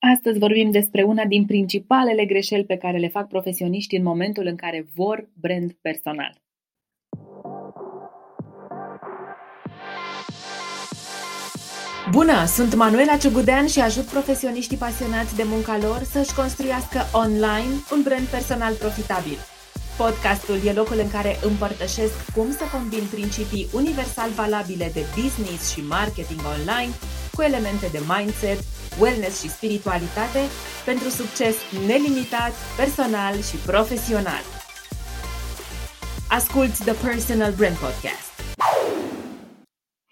Astăzi vorbim despre una din principalele greșeli pe care le fac profesioniștii în momentul în care vor brand personal. Bună, sunt Manuela Ciugudean și ajut profesioniștii pasionați de munca lor să-și construiască online un brand personal profitabil. Podcastul e locul în care împărtășesc cum să combin principii universal valabile de business și marketing online cu elemente de mindset, wellness și spiritualitate pentru succes nelimitat, personal și profesional. Asculți The Personal Brand Podcast.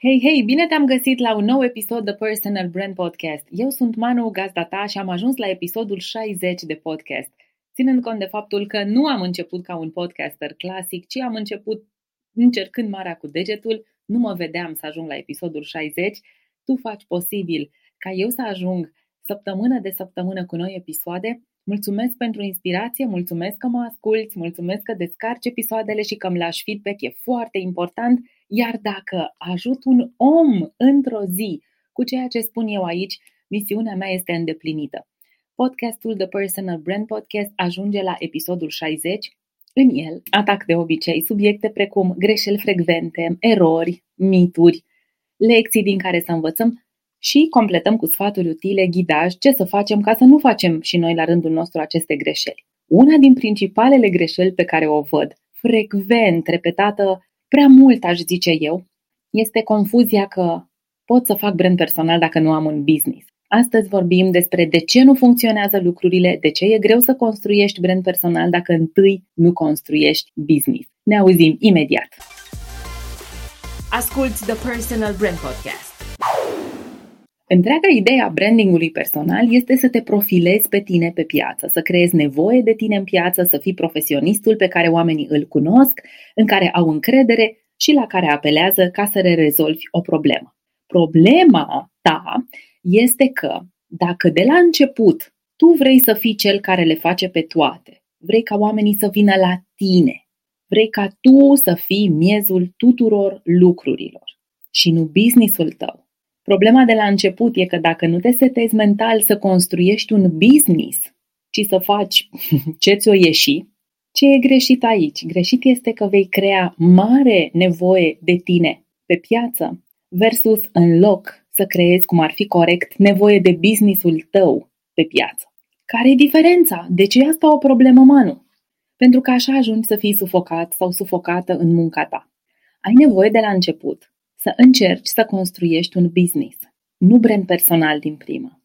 Hei, hei, bine te-am găsit la un nou episod The Personal Brand Podcast. Eu sunt Manu, gazda ta și am ajuns la episodul 60 de podcast. Ținând cont de faptul că nu am început ca un podcaster clasic, ci am început încercând marea cu degetul, nu mă vedeam să ajung la episodul 60, tu faci posibil ca eu să ajung săptămână de săptămână cu noi episoade. Mulțumesc pentru inspirație, mulțumesc că mă asculți, mulțumesc că descarci episoadele și că îmi lași feedback, e foarte important. Iar dacă ajut un om într-o zi cu ceea ce spun eu aici, misiunea mea este îndeplinită. Podcastul The Personal Brand Podcast ajunge la episodul 60. În el atac de obicei subiecte precum greșeli frecvente, erori, mituri, lecții din care să învățăm și completăm cu sfaturi utile, ghidaj, ce să facem ca să nu facem și noi la rândul nostru aceste greșeli. Una din principalele greșeli pe care o văd, frecvent, repetată, prea mult aș zice eu, este confuzia că pot să fac brand personal dacă nu am un business. Astăzi vorbim despre de ce nu funcționează lucrurile, de ce e greu să construiești brand personal dacă întâi nu construiești business. Ne auzim imediat! Asculți The Personal Brand Podcast. Întreaga idee a brandingului personal este să te profilezi pe tine pe piață, să creezi nevoie de tine în piață, să fii profesionistul pe care oamenii îl cunosc, în care au încredere și la care apelează ca să le rezolvi o problemă. Problema ta este că dacă de la început tu vrei să fii cel care le face pe toate, vrei ca oamenii să vină la tine, vrei ca tu să fii miezul tuturor lucrurilor și nu businessul tău, Problema de la început e că dacă nu te setezi mental să construiești un business, ci să faci ce ți-o ieși, ce e greșit aici? Greșit este că vei crea mare nevoie de tine pe piață versus în loc să creezi, cum ar fi corect, nevoie de businessul tău pe piață. Care e diferența? De ce e asta o problemă, Manu? Pentru că așa ajungi să fii sufocat sau sufocată în munca ta. Ai nevoie de la început să încerci să construiești un business, nu brand personal din prima.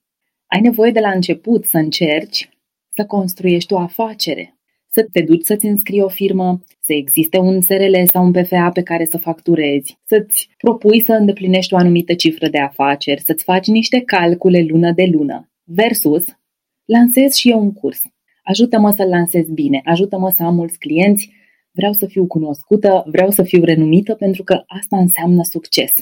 Ai nevoie de la început să încerci să construiești o afacere, să te duci să-ți înscrii o firmă, să existe un SRL sau un PFA pe care să facturezi, să-ți propui să îndeplinești o anumită cifră de afaceri, să-ți faci niște calcule lună de lună, versus lansez și eu un curs. Ajută-mă să-l lansez bine, ajută-mă să am mulți clienți, vreau să fiu cunoscută, vreau să fiu renumită pentru că asta înseamnă succes.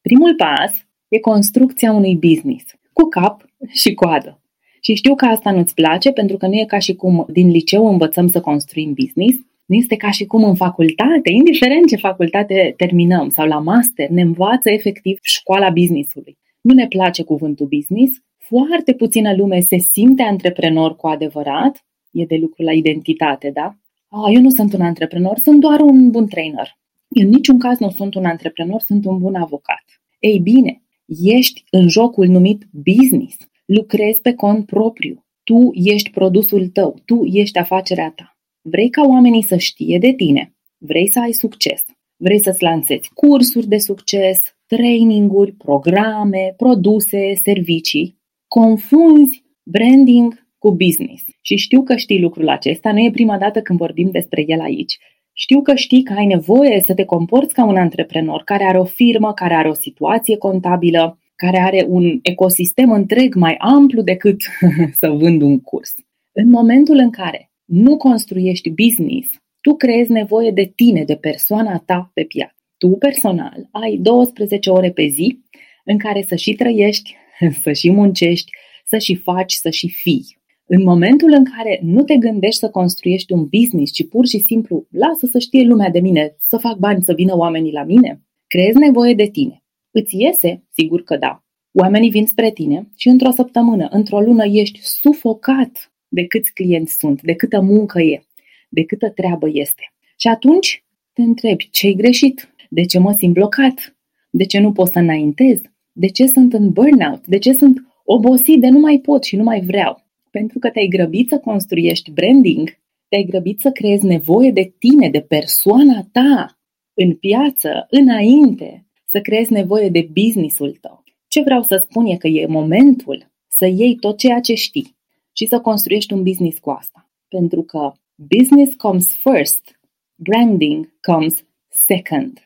Primul pas e construcția unui business, cu cap și coadă. Și știu că asta nu-ți place pentru că nu e ca și cum din liceu învățăm să construim business, nu este ca și cum în facultate, indiferent ce facultate terminăm sau la master, ne învață efectiv școala businessului. Nu ne place cuvântul business, foarte puțină lume se simte antreprenor cu adevărat, e de lucru la identitate, da? oh, eu nu sunt un antreprenor, sunt doar un bun trainer. Eu în niciun caz nu sunt un antreprenor, sunt un bun avocat. Ei bine, ești în jocul numit business, lucrezi pe cont propriu, tu ești produsul tău, tu ești afacerea ta. Vrei ca oamenii să știe de tine, vrei să ai succes, vrei să-ți lansezi cursuri de succes, traininguri, programe, produse, servicii, confunzi branding cu business. Și știu că știi lucrul acesta, nu e prima dată când vorbim despre el aici. Știu că știi că ai nevoie să te comporți ca un antreprenor care are o firmă, care are o situație contabilă, care are un ecosistem întreg mai amplu decât să vând un curs. În momentul în care nu construiești business, tu creezi nevoie de tine, de persoana ta pe piață. Tu personal ai 12 ore pe zi în care să și trăiești, să și muncești, să și faci, să și fii. În momentul în care nu te gândești să construiești un business, ci pur și simplu lasă să știe lumea de mine, să fac bani, să vină oamenii la mine, creezi nevoie de tine. Îți iese? Sigur că da. Oamenii vin spre tine și într-o săptămână, într-o lună ești sufocat de câți clienți sunt, de câtă muncă e, de câtă treabă este. Și atunci te întrebi ce-i greșit, de ce mă simt blocat, de ce nu pot să înaintez, de ce sunt în burnout, de ce sunt obosit de nu mai pot și nu mai vreau. Pentru că te-ai grăbit să construiești branding, te-ai grăbit să creezi nevoie de tine, de persoana ta în piață, înainte să creezi nevoie de businessul tău. Ce vreau să spun e că e momentul să iei tot ceea ce știi și să construiești un business cu asta. Pentru că business comes first, branding comes second.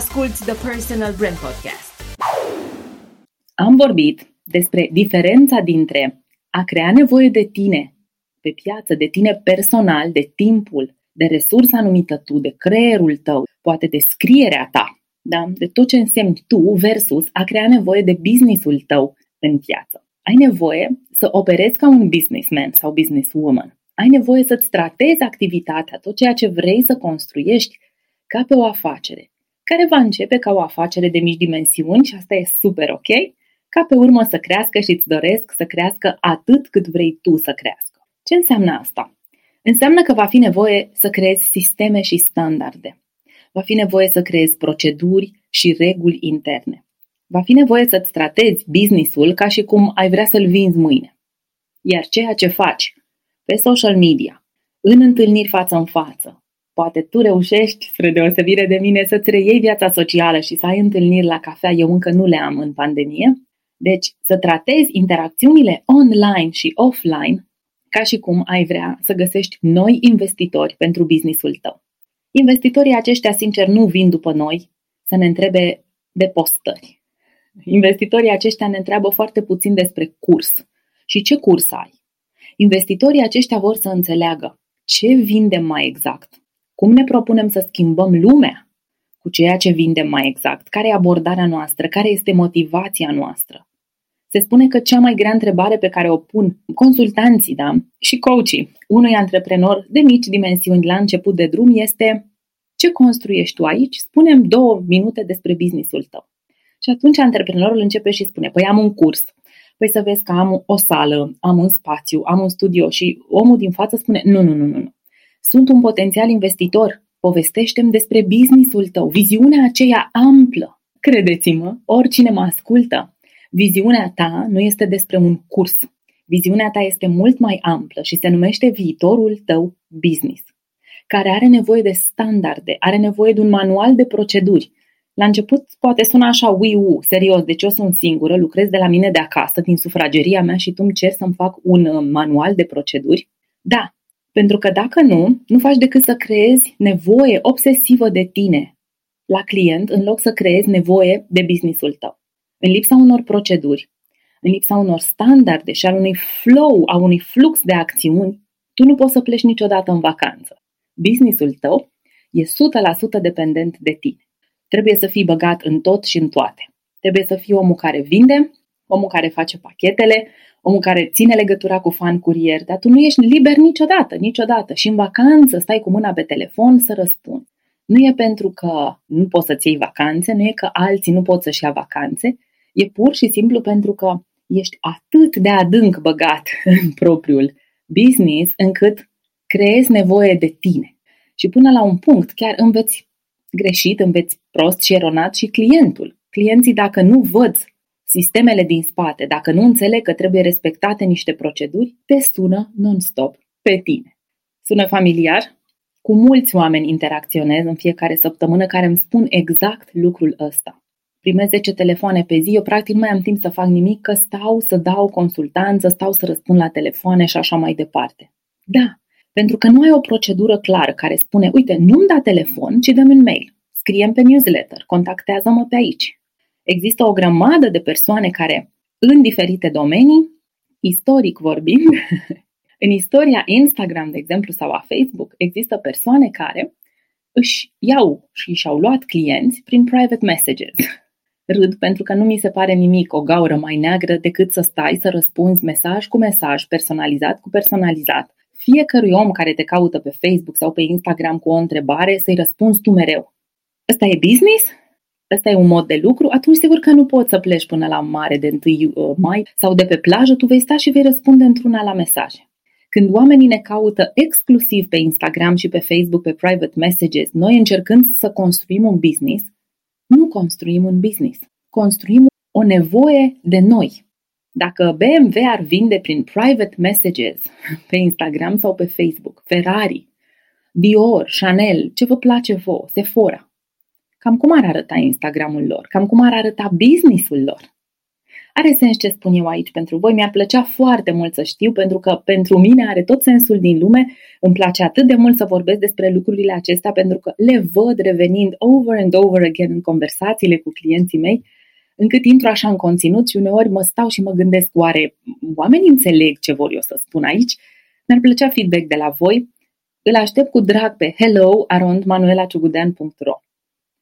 Asculți The Personal Brand Podcast. Am vorbit despre diferența dintre a crea nevoie de tine pe piață, de tine personal, de timpul, de resursa numită tu, de creierul tău, poate de scrierea ta, da? de tot ce însemni tu versus a crea nevoie de businessul tău în piață. Ai nevoie să operezi ca un businessman sau businesswoman. Ai nevoie să-ți tratezi activitatea, tot ceea ce vrei să construiești, ca pe o afacere, care va începe ca o afacere de mici dimensiuni și asta e super ok, ca pe urmă să crească și îți doresc să crească atât cât vrei tu să crească. Ce înseamnă asta? Înseamnă că va fi nevoie să creezi sisteme și standarde. Va fi nevoie să creezi proceduri și reguli interne. Va fi nevoie să-ți tratezi businessul ca și cum ai vrea să-l vinzi mâine. Iar ceea ce faci pe social media, în întâlniri față în față, poate tu reușești, spre deosebire de mine, să-ți reiei viața socială și să ai întâlniri la cafea, eu încă nu le am în pandemie, deci să tratezi interacțiunile online și offline ca și cum ai vrea să găsești noi investitori pentru businessul tău. Investitorii aceștia, sincer, nu vin după noi să ne întrebe de postări. Investitorii aceștia ne întreabă foarte puțin despre curs și ce curs ai. Investitorii aceștia vor să înțeleagă ce vindem mai exact, cum ne propunem să schimbăm lumea cu ceea ce vindem mai exact, care e abordarea noastră, care este motivația noastră. Se spune că cea mai grea întrebare pe care o pun consultanții da, și coachii unui antreprenor de mici dimensiuni la început de drum este ce construiești tu aici? Spunem două minute despre businessul tău. Și atunci antreprenorul începe și spune, păi am un curs, păi să vezi că am o sală, am un spațiu, am un studio și omul din față spune, nu, nu, nu, nu. Sunt un potențial investitor, povestește-mi despre businessul tău, viziunea aceea amplă. Credeți-mă, oricine mă ascultă Viziunea ta nu este despre un curs. Viziunea ta este mult mai amplă și se numește viitorul tău business, care are nevoie de standarde, are nevoie de un manual de proceduri. La început poate suna așa, ui, u, serios, deci eu sunt singură, lucrez de la mine de acasă, din sufrageria mea și tu îmi cer să-mi fac un uh, manual de proceduri? Da, pentru că dacă nu, nu faci decât să creezi nevoie obsesivă de tine la client în loc să creezi nevoie de businessul tău în lipsa unor proceduri, în lipsa unor standarde și al unui flow, a unui flux de acțiuni, tu nu poți să pleci niciodată în vacanță. Businessul tău e 100% dependent de tine. Trebuie să fii băgat în tot și în toate. Trebuie să fii omul care vinde, omul care face pachetele, omul care ține legătura cu fan curier, dar tu nu ești liber niciodată, niciodată. Și în vacanță stai cu mâna pe telefon să răspunzi. Nu e pentru că nu poți să-ți iei vacanțe, nu e că alții nu pot să-și ia vacanțe, E pur și simplu pentru că ești atât de adânc băgat în propriul business încât creezi nevoie de tine. Și până la un punct chiar înveți greșit, înveți prost și eronat și clientul. Clienții dacă nu văd sistemele din spate, dacă nu înțeleg că trebuie respectate niște proceduri, te sună non-stop pe tine. Sună familiar? Cu mulți oameni interacționez în fiecare săptămână care îmi spun exact lucrul ăsta primesc 10 telefoane pe zi, eu practic nu mai am timp să fac nimic, că stau să dau consultanță, stau să răspund la telefoane și așa mai departe. Da, pentru că nu ai o procedură clară care spune, uite, nu-mi da telefon, ci dă-mi un mail, scriem pe newsletter, contactează-mă pe aici. Există o grămadă de persoane care, în diferite domenii, istoric vorbind, în istoria Instagram, de exemplu, sau a Facebook, există persoane care își iau și și-au luat clienți prin private messages. Râd pentru că nu mi se pare nimic o gaură mai neagră decât să stai să răspunzi mesaj cu mesaj, personalizat cu personalizat, fiecărui om care te caută pe Facebook sau pe Instagram cu o întrebare, să-i răspunzi tu mereu. Ăsta e business? Ăsta e un mod de lucru, atunci sigur că nu poți să pleci până la mare de 1 uh, mai sau de pe plajă, tu vei sta și vei răspunde într-una la mesaje. Când oamenii ne caută exclusiv pe Instagram și pe Facebook, pe private messages, noi încercând să construim un business, nu construim un business, construim o nevoie de noi. Dacă BMW ar vinde prin private messages pe Instagram sau pe Facebook, Ferrari, Dior, Chanel, ce vă place vouă, Sephora, cam cum ar arăta Instagramul lor, cam cum ar arăta businessul lor. Are sens ce spun eu aici pentru voi, mi-ar plăcea foarte mult să știu, pentru că pentru mine are tot sensul din lume, îmi place atât de mult să vorbesc despre lucrurile acestea, pentru că le văd revenind over and over again în conversațiile cu clienții mei, încât intru așa în conținut și uneori mă stau și mă gândesc, oare oamenii înțeleg ce vor eu să spun aici? Mi-ar plăcea feedback de la voi. Îl aștept cu drag pe hello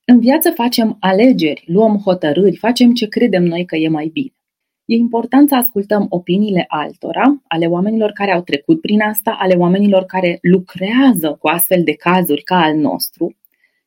În viață facem alegeri, luăm hotărâri, facem ce credem noi că e mai bine. E important să ascultăm opiniile altora, ale oamenilor care au trecut prin asta, ale oamenilor care lucrează cu astfel de cazuri ca al nostru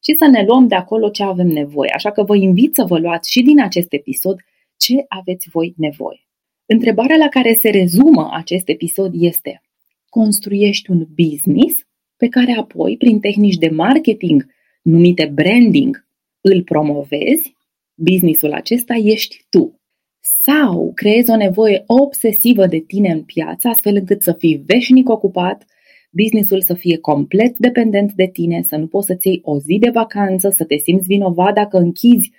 și să ne luăm de acolo ce avem nevoie. Așa că vă invit să vă luați și din acest episod ce aveți voi nevoie. Întrebarea la care se rezumă acest episod este construiești un business pe care apoi, prin tehnici de marketing numite branding, îl promovezi, businessul acesta ești tu sau creezi o nevoie obsesivă de tine în piață, astfel încât să fii veșnic ocupat, businessul să fie complet dependent de tine, să nu poți să-ți iei o zi de vacanță, să te simți vinovat dacă închizi,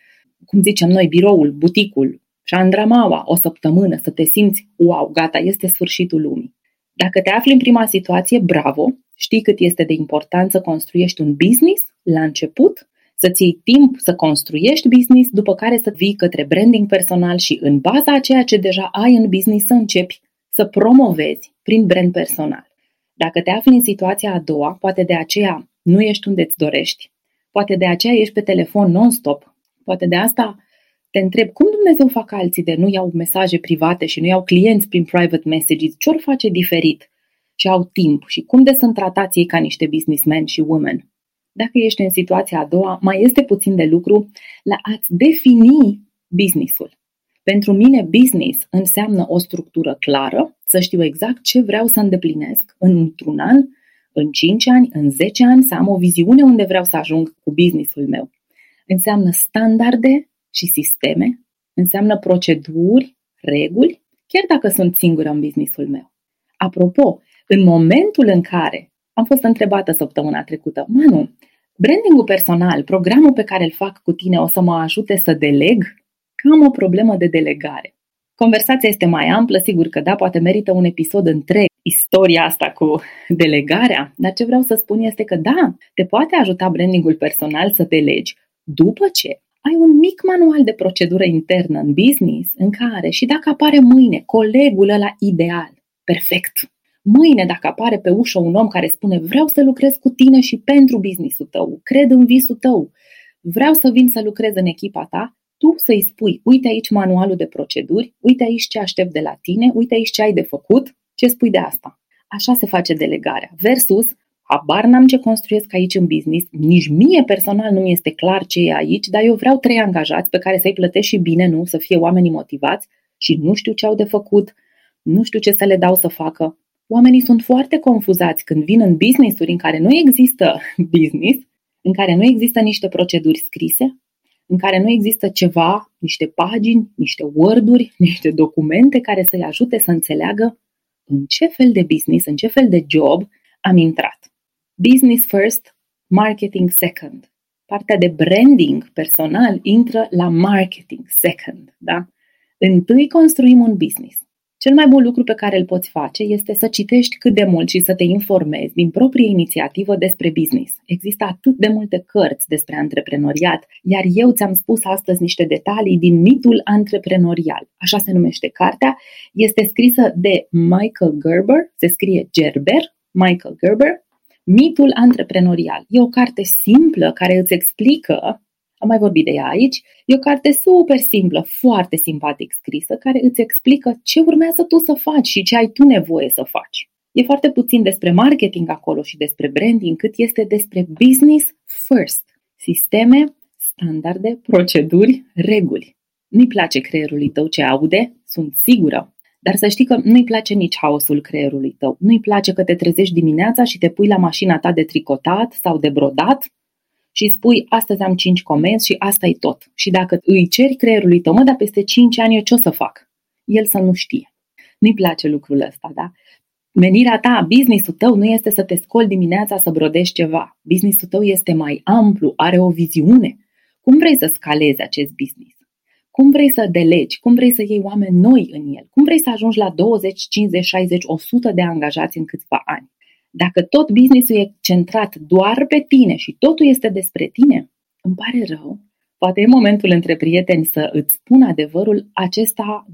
cum zicem noi, biroul, buticul, Chandramaua, o săptămână, să te simți, wow, gata, este sfârșitul lumii. Dacă te afli în prima situație, bravo, știi cât este de important să construiești un business la început să-ți iei timp să construiești business, după care să vii către branding personal și în baza a ceea ce deja ai în business să începi să promovezi prin brand personal. Dacă te afli în situația a doua, poate de aceea nu ești unde îți dorești, poate de aceea ești pe telefon non-stop, poate de asta te întreb cum Dumnezeu fac alții de nu iau mesaje private și nu iau clienți prin private messages, ce ori face diferit? Și au timp? Și cum de sunt tratați ei ca niște businessmen și women. Dacă ești în situația a doua, mai este puțin de lucru la a-ți defini businessul. Pentru mine, business înseamnă o structură clară, să știu exact ce vreau să îndeplinesc într-un an, în 5 ani, în 10 ani, să am o viziune unde vreau să ajung cu businessul meu. Înseamnă standarde și sisteme, înseamnă proceduri, reguli, chiar dacă sunt singură în businessul meu. Apropo, în momentul în care am fost întrebată săptămâna trecută, Manu, brandingul personal, programul pe care îl fac cu tine o să mă ajute să deleg? Că am o problemă de delegare. Conversația este mai amplă, sigur că da, poate merită un episod întreg istoria asta cu delegarea, dar ce vreau să spun este că da, te poate ajuta brandingul personal să delegi după ce ai un mic manual de procedură internă în business în care și dacă apare mâine colegul ăla ideal, perfect, Mâine, dacă apare pe ușă un om care spune vreau să lucrez cu tine și pentru businessul tău, cred în visul tău, vreau să vin să lucrez în echipa ta, tu să-i spui, uite aici manualul de proceduri, uite aici ce aștept de la tine, uite aici ce ai de făcut, ce spui de asta. Așa se face delegarea. Versus, habar n-am ce construiesc aici în business, nici mie personal nu mi este clar ce e aici, dar eu vreau trei angajați pe care să-i plătesc și bine, nu, să fie oamenii motivați și nu știu ce au de făcut, nu știu ce să le dau să facă. Oamenii sunt foarte confuzați când vin în business-uri în care nu există business, în care nu există niște proceduri scrise, în care nu există ceva, niște pagini, niște word-uri, niște documente care să-i ajute să înțeleagă în ce fel de business, în ce fel de job am intrat. Business first, marketing second. Partea de branding personal intră la marketing second. Da? Întâi construim un business. Cel mai bun lucru pe care îl poți face este să citești cât de mult și să te informezi din proprie inițiativă despre business. Există atât de multe cărți despre antreprenoriat, iar eu ți-am spus astăzi niște detalii din mitul antreprenorial. Așa se numește cartea. Este scrisă de Michael Gerber, se scrie Gerber, Michael Gerber, Mitul antreprenorial. E o carte simplă care îți explică am mai vorbit de ea aici. E o carte super simplă, foarte simpatic scrisă, care îți explică ce urmează tu să faci și ce ai tu nevoie să faci. E foarte puțin despre marketing acolo și despre branding, cât este despre business first. Sisteme, standarde, proceduri, reguli. Nu-i place creierului tău ce aude, sunt sigură, dar să știi că nu-i place nici haosul creierului tău. Nu-i place că te trezești dimineața și te pui la mașina ta de tricotat sau de brodat și spui, astăzi am 5 comenzi și asta e tot. Și dacă îi ceri creierului tău, mă, dar peste 5 ani eu ce o să fac? El să nu știe. Nu-i place lucrul ăsta, da? Menirea ta, businessul tău nu este să te scoli dimineața să brodești ceva. Businessul tău este mai amplu, are o viziune. Cum vrei să scalezi acest business? Cum vrei să delegi? Cum vrei să iei oameni noi în el? Cum vrei să ajungi la 20, 50, 60, 100 de angajați în câțiva ani? Dacă tot businessul e centrat doar pe tine și totul este despre tine, îmi pare rău, poate e momentul între prieteni să îți spun adevărul, acesta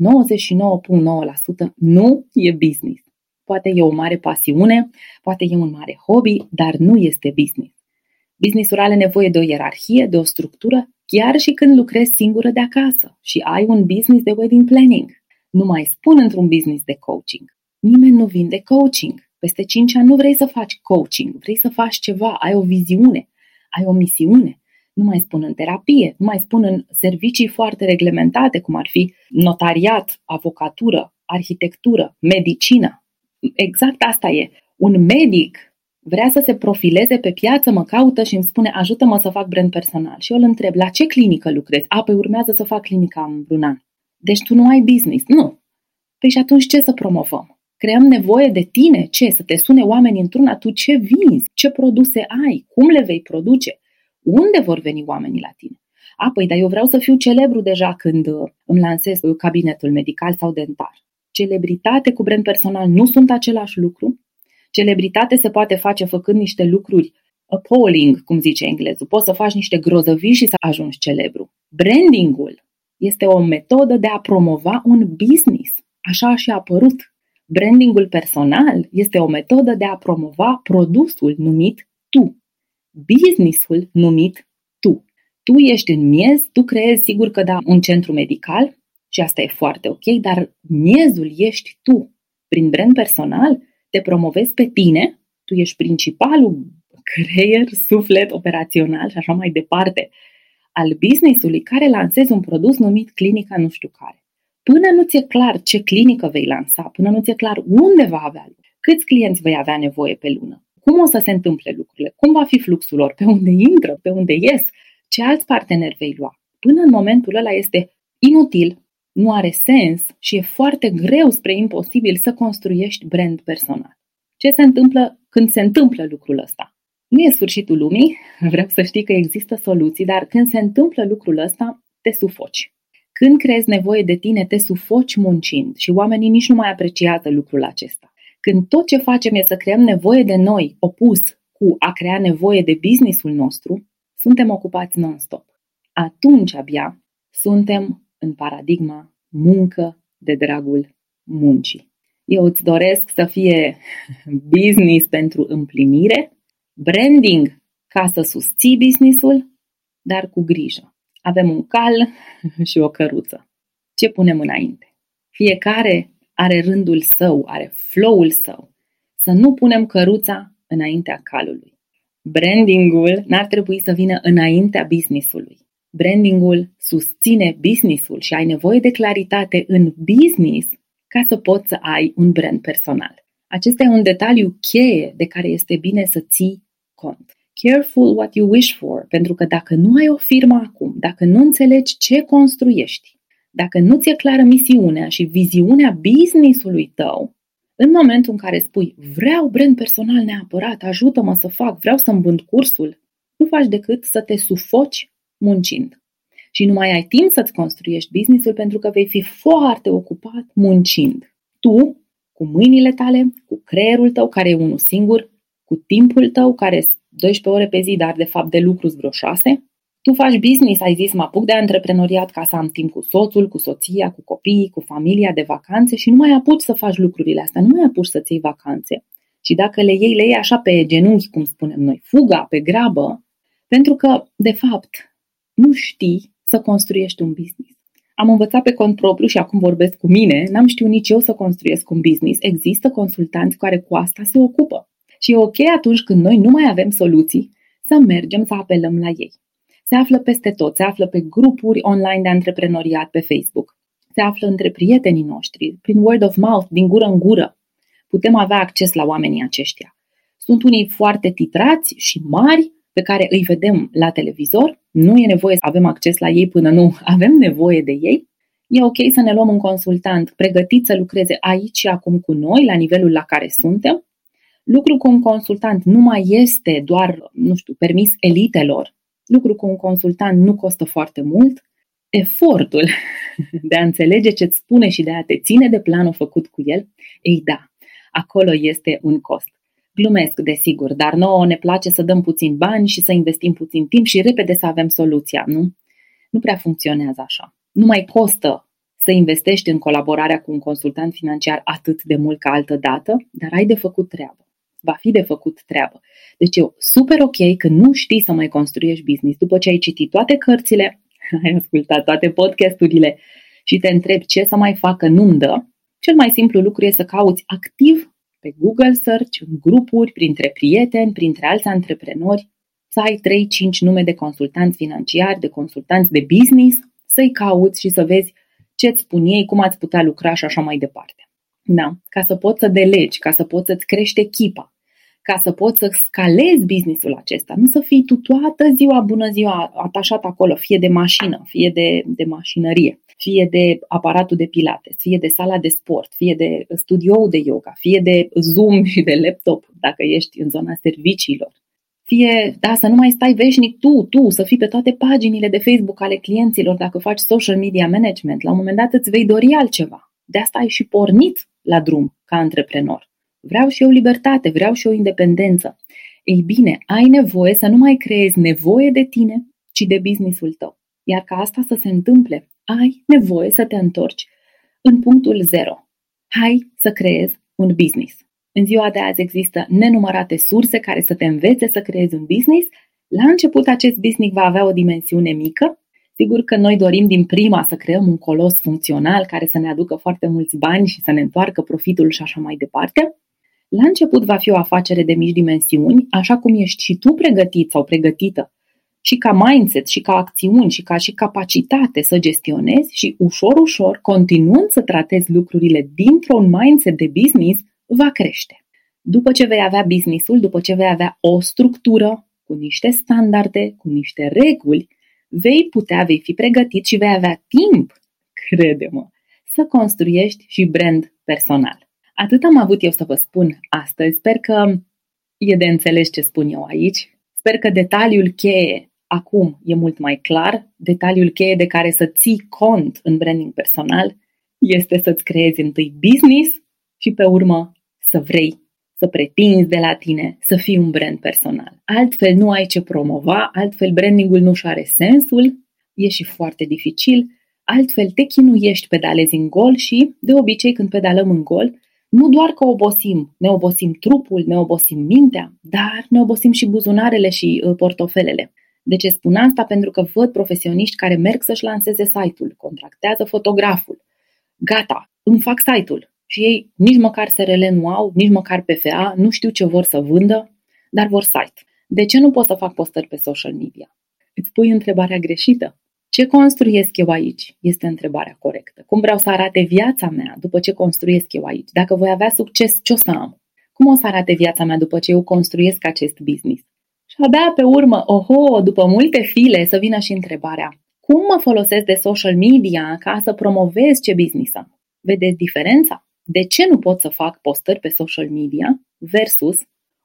99,9% nu e business. Poate e o mare pasiune, poate e un mare hobby, dar nu este business. Businessul are nevoie de o ierarhie, de o structură, chiar și când lucrezi singură de acasă și ai un business de wedding planning. Nu mai spun într-un business de coaching. Nimeni nu vinde coaching. Peste 5 ani nu vrei să faci coaching, vrei să faci ceva, ai o viziune, ai o misiune. Nu mai spun în terapie, nu mai spun în servicii foarte reglementate, cum ar fi notariat, avocatură, arhitectură, medicină. Exact asta e. Un medic vrea să se profileze pe piață, mă caută și îmi spune ajută-mă să fac brand personal. Și eu îl întreb, la ce clinică lucrezi? A, păi urmează să fac clinica în vreun an. Deci tu nu ai business. Nu. Păi și atunci ce să promovăm? Creăm nevoie de tine? Ce? Să te sune oamenii într-una? Tu ce vinzi? Ce produse ai? Cum le vei produce? Unde vor veni oamenii la tine? A, păi, dar eu vreau să fiu celebru deja când uh, îmi lansez cabinetul medical sau dentar. Celebritate cu brand personal nu sunt același lucru. Celebritate se poate face făcând niște lucruri appalling, cum zice englezul. Poți să faci niște grozăvii și să ajungi celebru. Brandingul este o metodă de a promova un business. Așa a și apărut. Brandingul personal este o metodă de a promova produsul numit tu. Businessul numit tu. Tu ești în miez, tu creezi sigur că da un centru medical și asta e foarte ok, dar miezul ești tu. Prin brand personal te promovezi pe tine, tu ești principalul creier, suflet operațional și așa mai departe al businessului care lansezi un produs numit clinica nu știu care. Până nu ți-e clar ce clinică vei lansa, până nu ți-e clar unde va avea loc, câți clienți vei avea nevoie pe lună, cum o să se întâmple lucrurile, cum va fi fluxul lor, pe unde intră, pe unde ies, ce alți parteneri vei lua. Până în momentul ăla este inutil nu are sens și e foarte greu spre imposibil să construiești brand personal. Ce se întâmplă când se întâmplă lucrul ăsta? Nu e sfârșitul lumii, vreau să știi că există soluții, dar când se întâmplă lucrul ăsta, te sufoci. Când crezi nevoie de tine, te sufoci muncind și oamenii nici nu mai apreciază lucrul acesta. Când tot ce facem e să creăm nevoie de noi, opus cu a crea nevoie de businessul nostru, suntem ocupați non-stop. Atunci abia suntem în paradigma muncă de dragul muncii. Eu îți doresc să fie business pentru împlinire, branding ca să susții businessul, dar cu grijă. Avem un cal și o căruță. Ce punem înainte? Fiecare are rândul său, are flow-ul său. Să nu punem căruța înaintea calului. Brandingul n-ar trebui să vină înaintea businessului brandingul susține businessul și ai nevoie de claritate în business ca să poți să ai un brand personal. Acesta e un detaliu cheie de care este bine să ții cont. Careful what you wish for, pentru că dacă nu ai o firmă acum, dacă nu înțelegi ce construiești, dacă nu ți-e clară misiunea și viziunea businessului tău, în momentul în care spui vreau brand personal neapărat, ajută-mă să fac, vreau să-mi vând cursul, nu faci decât să te sufoci muncind. Și nu mai ai timp să-ți construiești businessul pentru că vei fi foarte ocupat muncind. Tu, cu mâinile tale, cu creierul tău, care e unul singur, cu timpul tău, care e 12 ore pe zi, dar de fapt de lucru vreo 6, tu faci business, ai zis, mă apuc de antreprenoriat ca să am timp cu soțul, cu soția, cu copiii, cu familia, de vacanțe și nu mai apuci să faci lucrurile astea, nu mai apuci să-ți iei vacanțe. Și dacă le iei, le iei așa pe genunchi, cum spunem noi, fuga, pe grabă, pentru că, de fapt, nu știi să construiești un business. Am învățat pe cont propriu și acum vorbesc cu mine, n-am știut nici eu să construiesc un business. Există consultanți care cu asta se ocupă. Și e ok atunci când noi nu mai avem soluții să mergem să apelăm la ei. Se află peste tot, se află pe grupuri online de antreprenoriat pe Facebook, se află între prietenii noștri, prin word of mouth, din gură în gură. Putem avea acces la oamenii aceștia. Sunt unii foarte titrați și mari pe care îi vedem la televizor. Nu e nevoie să avem acces la ei până nu avem nevoie de ei. E ok să ne luăm un consultant pregătit să lucreze aici și acum cu noi, la nivelul la care suntem. Lucru cu un consultant nu mai este doar, nu știu, permis elitelor. Lucru cu un consultant nu costă foarte mult. Efortul de a înțelege ce-ți spune și de a te ține de planul făcut cu el, ei da, acolo este un cost. Glumesc, desigur, dar nouă ne place să dăm puțin bani și să investim puțin timp și repede să avem soluția, nu? Nu prea funcționează așa. Nu mai costă să investești în colaborarea cu un consultant financiar atât de mult ca altă dată, dar ai de făcut treabă. Va fi de făcut treabă. Deci e super ok că nu știi să mai construiești business după ce ai citit toate cărțile, ai ascultat toate podcasturile și te întrebi ce să mai facă, nu-mi dă, cel mai simplu lucru este să cauți activ pe Google Search, în grupuri, printre prieteni, printre alți antreprenori, să ai 3-5 nume de consultanți financiari, de consultanți de business, să-i cauți și să vezi ce îți spun ei, cum ați putea lucra și așa mai departe. Da, ca să poți să delegi, ca să poți să-ți crești echipa, ca să poți să scalezi businessul acesta. Nu să fii tu toată ziua, bună ziua, atașat acolo, fie de mașină, fie de, de mașinărie, fie de aparatul de pilate, fie de sala de sport, fie de studioul de yoga, fie de Zoom și de laptop, dacă ești în zona serviciilor. Fie, da, să nu mai stai veșnic tu, tu, să fii pe toate paginile de Facebook ale clienților dacă faci social media management. La un moment dat îți vei dori altceva. De asta ai și pornit la drum ca antreprenor. Vreau și eu libertate, vreau și eu independență. Ei bine, ai nevoie să nu mai creezi nevoie de tine, ci de businessul tău. Iar ca asta să se întâmple, ai nevoie să te întorci în punctul zero. Hai să creezi un business. În ziua de azi există nenumărate surse care să te învețe să creezi un business. La început acest business va avea o dimensiune mică. Sigur că noi dorim din prima să creăm un colos funcțional care să ne aducă foarte mulți bani și să ne întoarcă profitul și așa mai departe. La început va fi o afacere de mici dimensiuni, așa cum ești și tu pregătit sau pregătită și ca mindset, și ca acțiuni, și ca și capacitate să gestionezi și ușor, ușor, continuând să tratezi lucrurile dintr-un mindset de business, va crește. După ce vei avea businessul, după ce vei avea o structură cu niște standarde, cu niște reguli, vei putea, vei fi pregătit și vei avea timp, crede-mă, să construiești și brand personal. Atât am avut eu să vă spun astăzi. Sper că e de înțeles ce spun eu aici. Sper că detaliul cheie acum e mult mai clar. Detaliul cheie de care să ții cont în branding personal este să-ți creezi întâi business și pe urmă să vrei să pretinzi de la tine să fii un brand personal. Altfel nu ai ce promova, altfel brandingul nu-și are sensul, e și foarte dificil, altfel te chinuiești, pedalezi în gol și, de obicei când pedalăm în gol, nu doar că obosim, ne obosim trupul, ne obosim mintea, dar ne obosim și buzunarele și uh, portofelele. De ce spun asta? Pentru că văd profesioniști care merg să-și lanseze site-ul, contractează fotograful. Gata, îmi fac site-ul. Și ei nici măcar SRL nu au, nici măcar PFA, nu știu ce vor să vândă, dar vor site. De ce nu pot să fac postări pe social media? Îți pui întrebarea greșită. Ce construiesc eu aici? Este întrebarea corectă. Cum vreau să arate viața mea după ce construiesc eu aici? Dacă voi avea succes, ce o să am? Cum o să arate viața mea după ce eu construiesc acest business? Și abia pe urmă, oho, după multe file, să vină și întrebarea. Cum mă folosesc de social media ca să promovez ce business am? Vedeți diferența? De ce nu pot să fac postări pe social media versus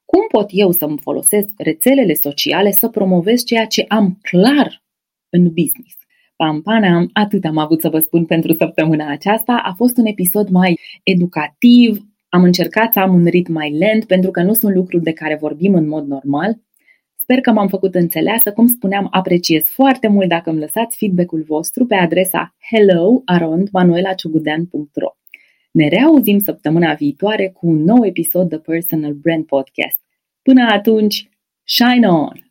cum pot eu să-mi folosesc rețelele sociale să promovez ceea ce am clar în business? Pampana, atât am avut să vă spun pentru săptămâna aceasta. A fost un episod mai educativ, am încercat să am un ritm mai lent pentru că nu sunt lucruri de care vorbim în mod normal. Sper că m-am făcut înțeleasă. Cum spuneam, apreciez foarte mult dacă îmi lăsați feedback-ul vostru pe adresa hello.manuelaciugudean.ro Ne reauzim săptămâna viitoare cu un nou episod de Personal Brand Podcast. Până atunci, shine on!